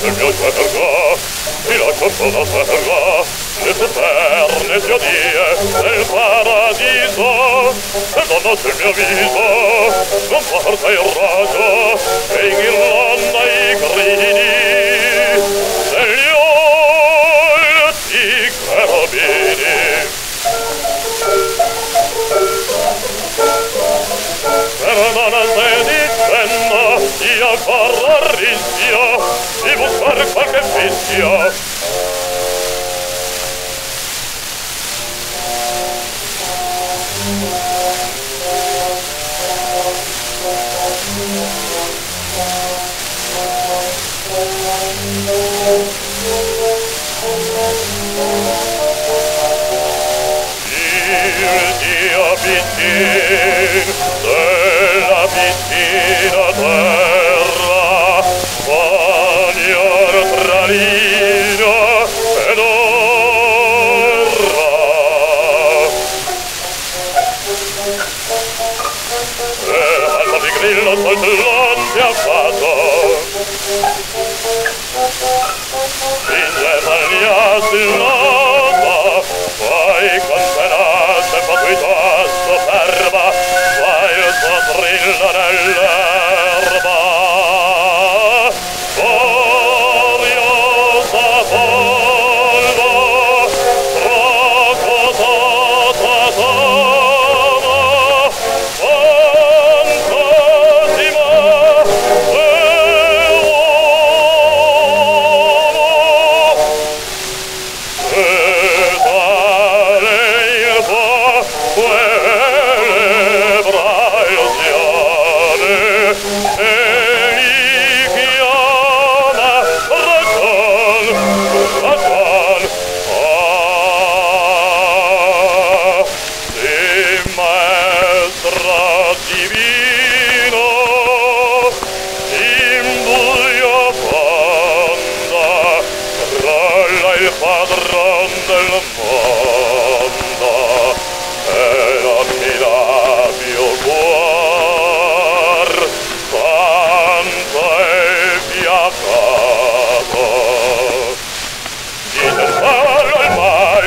il mio tua targa, mi la consolata targa, e tu si odie nel paradiso e conosce il mio viso non porta il raggio e in Irlanda i grini degli olti carabini per Perdona se dicendo corro ancora rischio di buscare qualche fischio. Strillo sollte Land der Vater. In der Manias donna era mi labio cuor quanto è viaggiato di salvar al mal